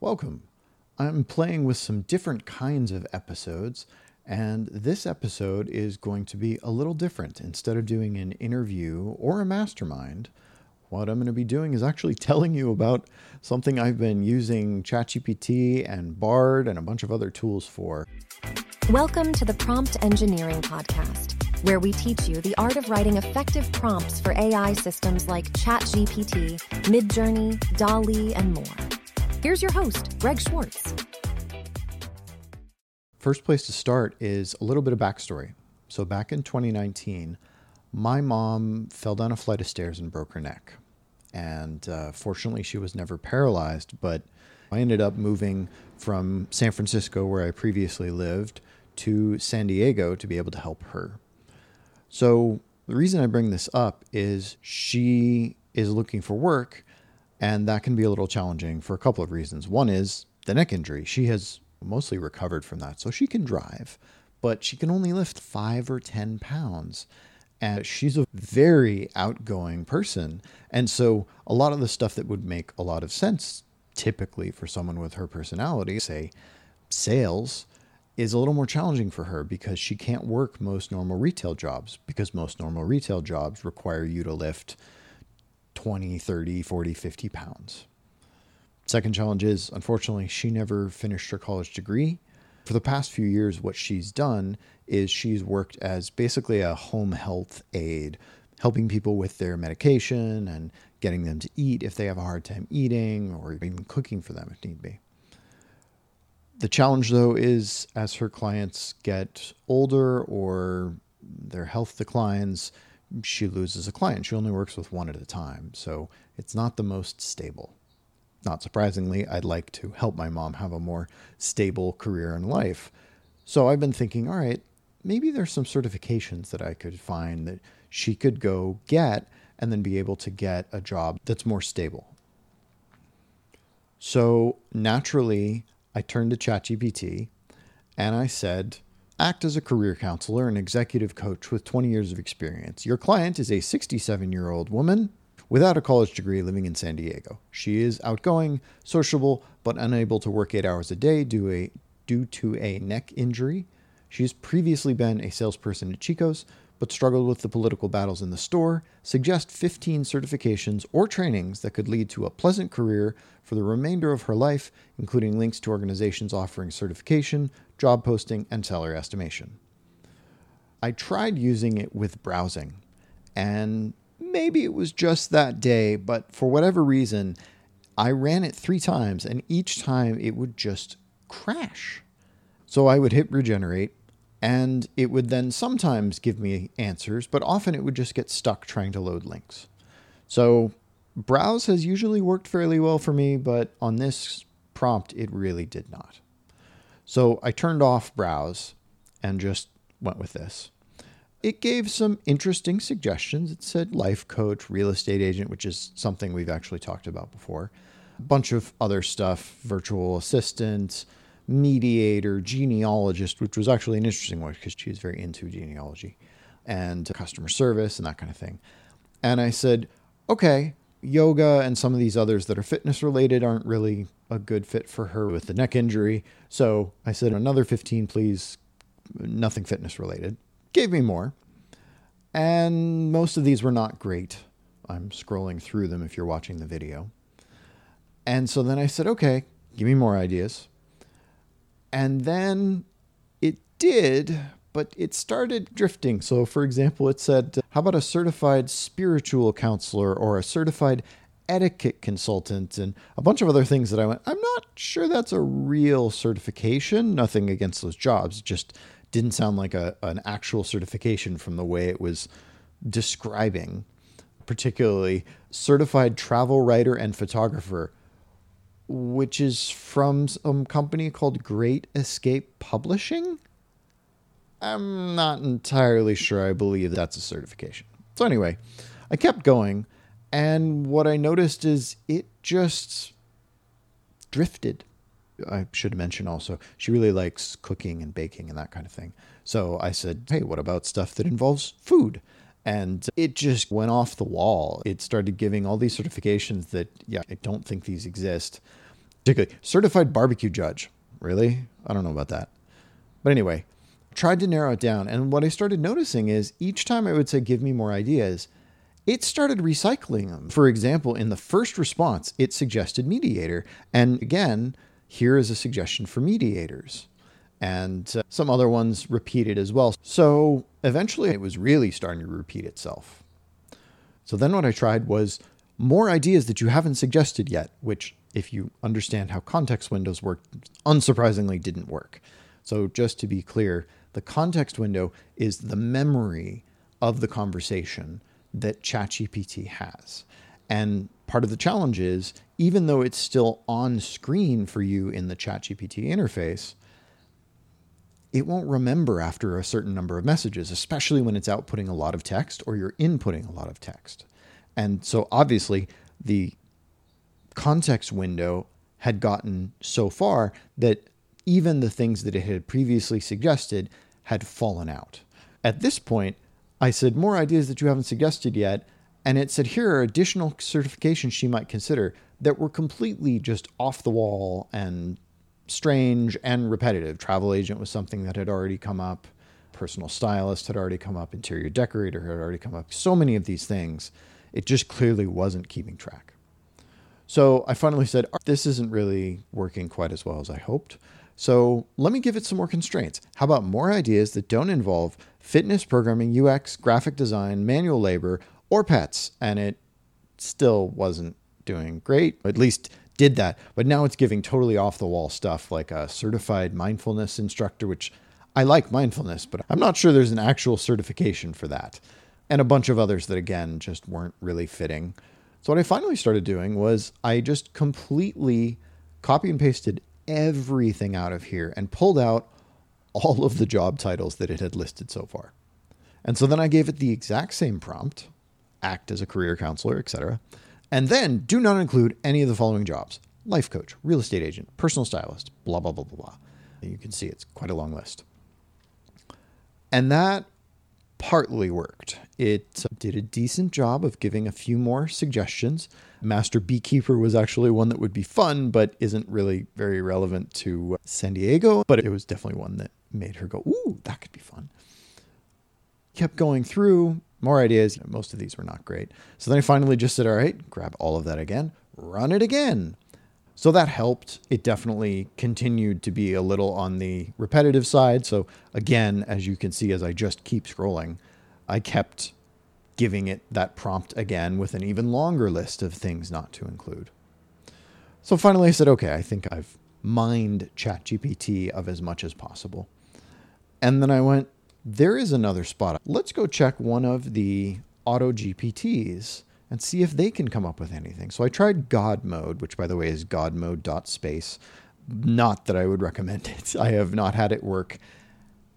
Welcome. I'm playing with some different kinds of episodes, and this episode is going to be a little different. Instead of doing an interview or a mastermind, what I'm going to be doing is actually telling you about something I've been using ChatGPT and Bard and a bunch of other tools for. Welcome to the Prompt Engineering Podcast, where we teach you the art of writing effective prompts for AI systems like ChatGPT, Midjourney, DALL-E, and more. Here's your host, Greg Schwartz. First place to start is a little bit of backstory. So, back in 2019, my mom fell down a flight of stairs and broke her neck. And uh, fortunately, she was never paralyzed, but I ended up moving from San Francisco, where I previously lived, to San Diego to be able to help her. So, the reason I bring this up is she is looking for work and that can be a little challenging for a couple of reasons. One is the neck injury. She has mostly recovered from that, so she can drive, but she can only lift five or 10 pounds. And she's a very outgoing person. And so a lot of the stuff that would make a lot of sense typically for someone with her personality, say sales, is a little more challenging for her because she can't work most normal retail jobs because most normal retail jobs require you to lift 20, 30, 40, 50 pounds. Second challenge is, unfortunately, she never finished her college degree. For the past few years, what she's done is she's worked as basically a home health aide, helping people with their medication and getting them to eat if they have a hard time eating or even cooking for them if need be. The challenge, though, is as her clients get older or their health declines, she loses a client. She only works with one at a time. So it's not the most stable. Not surprisingly, I'd like to help my mom have a more stable career in life. So I've been thinking, all right, maybe there's some certifications that I could find that she could go get and then be able to get a job that's more stable. So naturally, I turned to ChatGPT and I said, Act as a career counselor and executive coach with 20 years of experience. Your client is a 67 year old woman without a college degree living in San Diego. She is outgoing, sociable, but unable to work eight hours a day due, a, due to a neck injury. She's previously been a salesperson at Chico's, but struggled with the political battles in the store, suggest 15 certifications or trainings that could lead to a pleasant career for the remainder of her life, including links to organizations offering certification, job posting, and salary estimation. I tried using it with browsing, and maybe it was just that day, but for whatever reason, I ran it three times, and each time it would just crash. So I would hit regenerate, and it would then sometimes give me answers, but often it would just get stuck trying to load links. So, browse has usually worked fairly well for me, but on this prompt, it really did not. So, I turned off browse and just went with this. It gave some interesting suggestions. It said life coach, real estate agent, which is something we've actually talked about before. A bunch of other stuff, virtual assistant, mediator, genealogist, which was actually an interesting one because she's very into genealogy and customer service and that kind of thing. And I said, okay, yoga and some of these others that are fitness related aren't really a good fit for her with the neck injury. So I said, another 15, please, nothing fitness related. Gave me more. And most of these were not great. I'm scrolling through them if you're watching the video. And so then I said, okay, give me more ideas. And then it did, but it started drifting. So, for example, it said, How about a certified spiritual counselor or a certified etiquette consultant and a bunch of other things that I went, I'm not sure that's a real certification. Nothing against those jobs. Just didn't sound like a, an actual certification from the way it was describing, particularly certified travel writer and photographer which is from some company called Great Escape Publishing. I'm not entirely sure I believe that's a certification. So, anyway, I kept going, and what I noticed is it just drifted. I should mention also, she really likes cooking and baking and that kind of thing. So I said, hey, what about stuff that involves food? And it just went off the wall. It started giving all these certifications that, yeah, I don't think these exist. Particularly certified barbecue judge. Really? I don't know about that. But anyway, tried to narrow it down. And what I started noticing is each time I would say, give me more ideas, it started recycling them. For example, in the first response, it suggested mediator. And again, here is a suggestion for mediators. And uh, some other ones repeated as well. So eventually it was really starting to repeat itself. So then what I tried was more ideas that you haven't suggested yet, which, if you understand how context windows work, unsurprisingly didn't work. So just to be clear, the context window is the memory of the conversation that ChatGPT has. And part of the challenge is, even though it's still on screen for you in the ChatGPT interface, it won't remember after a certain number of messages, especially when it's outputting a lot of text or you're inputting a lot of text. And so obviously, the context window had gotten so far that even the things that it had previously suggested had fallen out. At this point, I said, More ideas that you haven't suggested yet. And it said, Here are additional certifications she might consider that were completely just off the wall and strange and repetitive. Travel agent was something that had already come up, personal stylist had already come up, interior decorator had already come up. So many of these things, it just clearly wasn't keeping track. So I finally said, This isn't really working quite as well as I hoped. So let me give it some more constraints. How about more ideas that don't involve fitness programming, UX, graphic design, manual labor, or pets? And it still wasn't doing great, at least did that. But now it's giving totally off the wall stuff like a certified mindfulness instructor, which I like mindfulness, but I'm not sure there's an actual certification for that. And a bunch of others that, again, just weren't really fitting. So, what I finally started doing was I just completely copy and pasted everything out of here and pulled out all of the job titles that it had listed so far. And so then I gave it the exact same prompt act as a career counselor, etc. And then do not include any of the following jobs life coach, real estate agent, personal stylist, blah, blah, blah, blah, blah. You can see it's quite a long list. And that partly worked. It uh, did a decent job of giving a few more suggestions. Master Beekeeper was actually one that would be fun, but isn't really very relevant to uh, San Diego. But it was definitely one that made her go, Ooh, that could be fun. Kept going through, more ideas. Most of these were not great. So then I finally just said, All right, grab all of that again, run it again. So that helped. It definitely continued to be a little on the repetitive side. So again, as you can see, as I just keep scrolling, I kept giving it that prompt again with an even longer list of things not to include. So finally, I said, okay, I think I've mined ChatGPT of as much as possible. And then I went, there is another spot. Let's go check one of the auto GPTs and see if they can come up with anything. So I tried God mode, which by the way is godmode.space. Not that I would recommend it. I have not had it work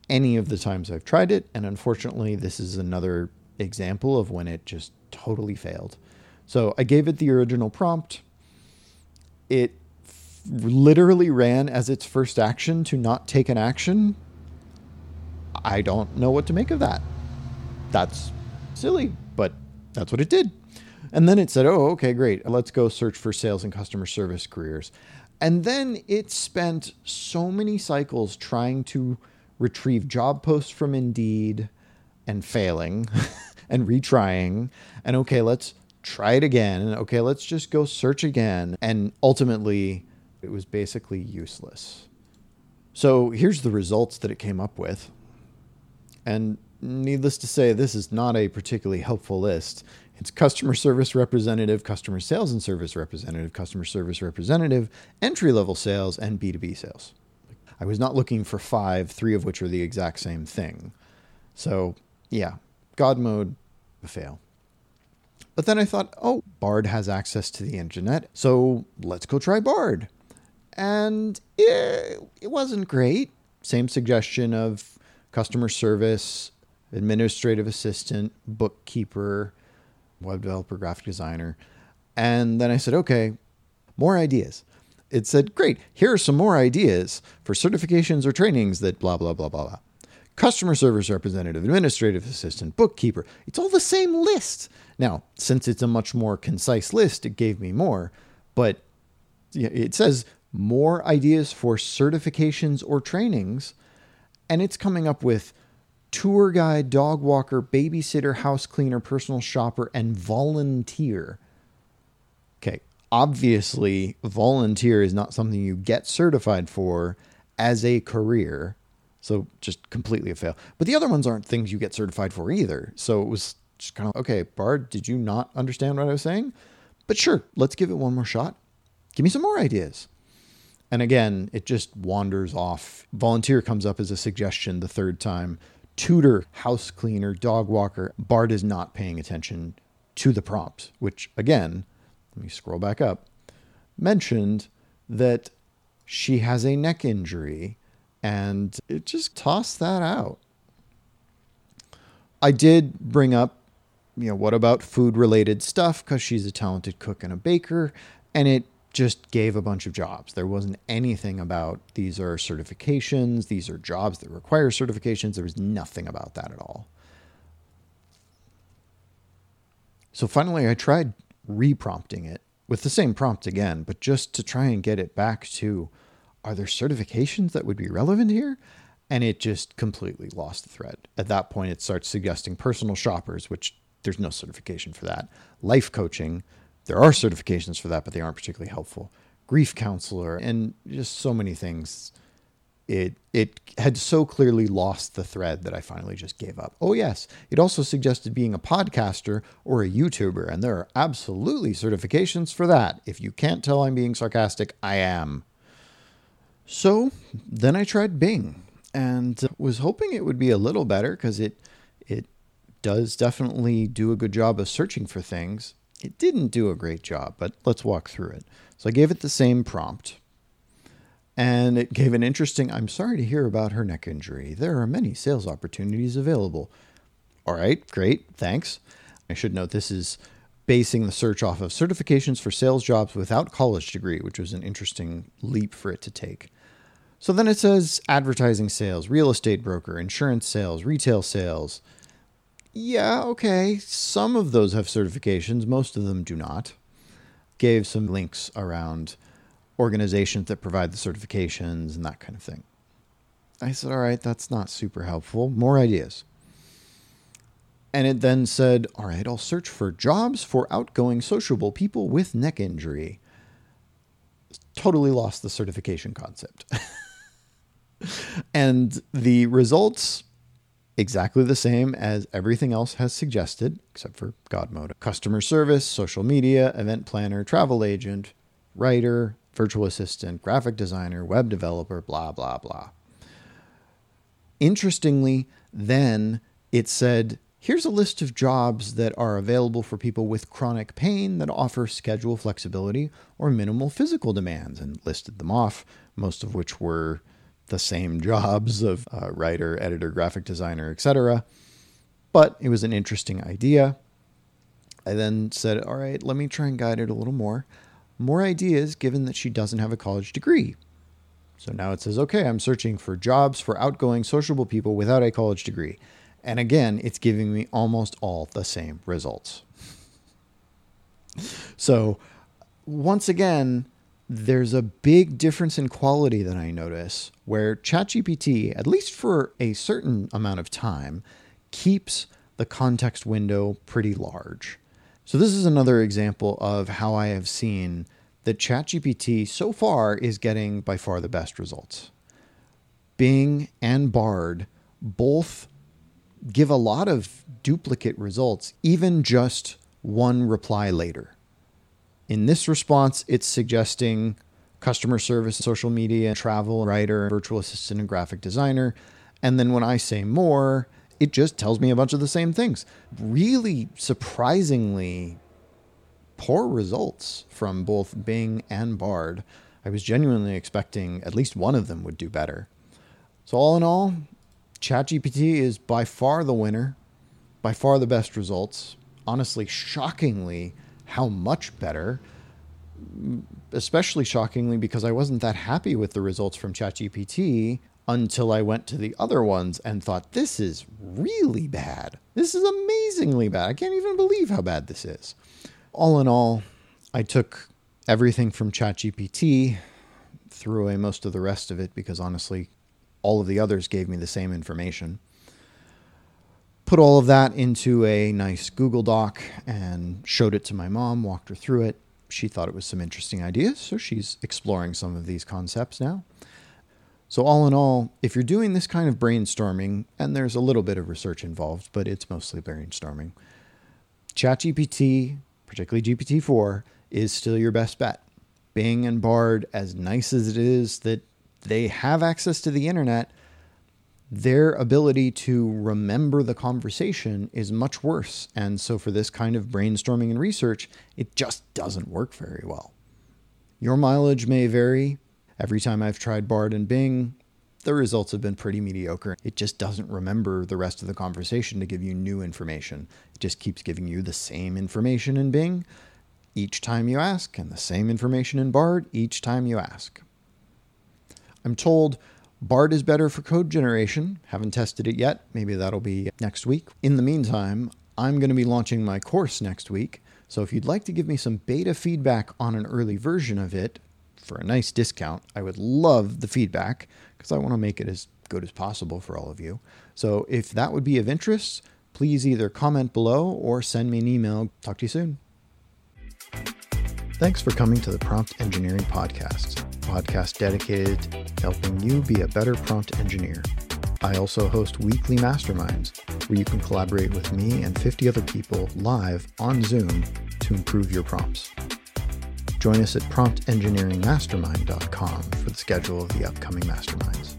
any of the times I've tried it. And unfortunately, this is another example of when it just totally failed. So I gave it the original prompt. It f- literally ran as its first action to not take an action. I don't know what to make of that. That's silly, but that's what it did. And then it said, oh, okay, great. Let's go search for sales and customer service careers. And then it spent so many cycles trying to retrieve job posts from Indeed and failing and retrying. And okay, let's try it again. Okay, let's just go search again. And ultimately, it was basically useless. So here's the results that it came up with. And needless to say, this is not a particularly helpful list. It's customer service representative, customer sales and service representative, customer service representative, entry level sales, and B2B sales. I was not looking for five, three of which are the exact same thing. So, yeah, God mode, a fail. But then I thought, oh, Bard has access to the internet, so let's go try Bard. And it, it wasn't great. Same suggestion of customer service, administrative assistant, bookkeeper, web developer, graphic designer. And then I said, okay, more ideas. It said, great, here are some more ideas for certifications or trainings that blah, blah, blah, blah, blah. Customer service representative, administrative assistant, bookkeeper. It's all the same list. Now, since it's a much more concise list, it gave me more, but it says more ideas for certifications or trainings, and it's coming up with tour guide, dog walker, babysitter, house cleaner, personal shopper, and volunteer. Okay, obviously, volunteer is not something you get certified for as a career. So just completely a fail. But the other ones aren't things you get certified for either. So it was just kind of okay, Bard, did you not understand what I was saying? But sure, let's give it one more shot. Give me some more ideas. And again, it just wanders off. Volunteer comes up as a suggestion the third time. Tutor, house cleaner, dog walker. Bard is not paying attention to the prompt, which again, let me scroll back up, mentioned that she has a neck injury and it just tossed that out. I did bring up, you know, what about food related stuff because she's a talented cook and a baker, and it just gave a bunch of jobs. There wasn't anything about these are certifications, these are jobs that require certifications. There was nothing about that at all. So finally, I tried reprompting it with the same prompt again, but just to try and get it back to are there certifications that would be relevant here? And it just completely lost the thread. At that point, it starts suggesting personal shoppers, which there's no certification for that. Life coaching, there are certifications for that, but they aren't particularly helpful. Grief counselor, and just so many things. It it had so clearly lost the thread that I finally just gave up. Oh yes, it also suggested being a podcaster or a YouTuber, and there are absolutely certifications for that. If you can't tell I'm being sarcastic, I am. So then I tried Bing and was hoping it would be a little better because it it does definitely do a good job of searching for things. It didn't do a great job, but let's walk through it. So I gave it the same prompt. And it gave an interesting I'm sorry to hear about her neck injury. There are many sales opportunities available. All right, great, thanks. I should note this is basing the search off of certifications for sales jobs without college degree, which was an interesting leap for it to take. So then it says advertising sales, real estate broker, insurance sales, retail sales. Yeah, okay. Some of those have certifications, most of them do not. Gave some links around organizations that provide the certifications and that kind of thing. I said, all right, that's not super helpful. More ideas. And it then said, all right, I'll search for jobs for outgoing sociable people with neck injury. Totally lost the certification concept. and the results exactly the same as everything else has suggested, except for God mode. Customer service, social media, event planner, travel agent, writer, virtual assistant, graphic designer, web developer, blah, blah, blah. Interestingly, then it said, here's a list of jobs that are available for people with chronic pain that offer schedule flexibility or minimal physical demands, and listed them off, most of which were the same jobs of uh, writer, editor, graphic designer, etc. But it was an interesting idea. I then said, all right, let me try and guide it a little more. More ideas given that she doesn't have a college degree. So now it says, okay, I'm searching for jobs for outgoing, sociable people without a college degree. And again, it's giving me almost all the same results. so once again, there's a big difference in quality that I notice where ChatGPT, at least for a certain amount of time, keeps the context window pretty large. So, this is another example of how I have seen that ChatGPT so far is getting by far the best results. Bing and Bard both give a lot of duplicate results, even just one reply later. In this response, it's suggesting customer service, social media, travel, writer, virtual assistant, and graphic designer. And then when I say more, it just tells me a bunch of the same things. Really surprisingly poor results from both Bing and Bard. I was genuinely expecting at least one of them would do better. So, all in all, ChatGPT is by far the winner, by far the best results. Honestly, shockingly, how much better. Especially shockingly, because I wasn't that happy with the results from ChatGPT until I went to the other ones and thought, this is really bad. This is amazingly bad. I can't even believe how bad this is. All in all, I took everything from ChatGPT, threw away most of the rest of it because honestly, all of the others gave me the same information. Put all of that into a nice Google Doc and showed it to my mom, walked her through it. She thought it was some interesting ideas, so she's exploring some of these concepts now. So, all in all, if you're doing this kind of brainstorming, and there's a little bit of research involved, but it's mostly brainstorming, ChatGPT, particularly GPT 4, is still your best bet. Bing and Bard, as nice as it is that they have access to the internet, their ability to remember the conversation is much worse. And so, for this kind of brainstorming and research, it just doesn't work very well. Your mileage may vary. Every time I've tried Bard and Bing, the results have been pretty mediocre. It just doesn't remember the rest of the conversation to give you new information. It just keeps giving you the same information in Bing each time you ask, and the same information in Bard each time you ask. I'm told Bard is better for code generation. Haven't tested it yet. Maybe that'll be next week. In the meantime, I'm going to be launching my course next week. So if you'd like to give me some beta feedback on an early version of it for a nice discount, I would love the feedback because I want to make it as good as possible for all of you. So if that would be of interest, please either comment below or send me an email. Talk to you soon. Thanks for coming to the Prompt Engineering Podcast, podcast dedicated to helping you be a better prompt engineer. I also host weekly masterminds where you can collaborate with me and 50 other people live on Zoom to improve your prompts. Join us at promptengineeringmastermind.com for the schedule of the upcoming masterminds.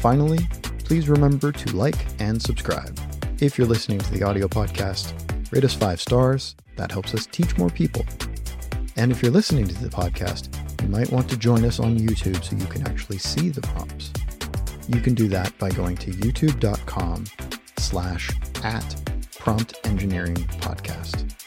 Finally, please remember to like and subscribe. If you're listening to the audio podcast, rate us five stars. That helps us teach more people and if you're listening to the podcast, you might want to join us on YouTube so you can actually see the prompts. You can do that by going to youtube.com slash at prompt engineering podcast.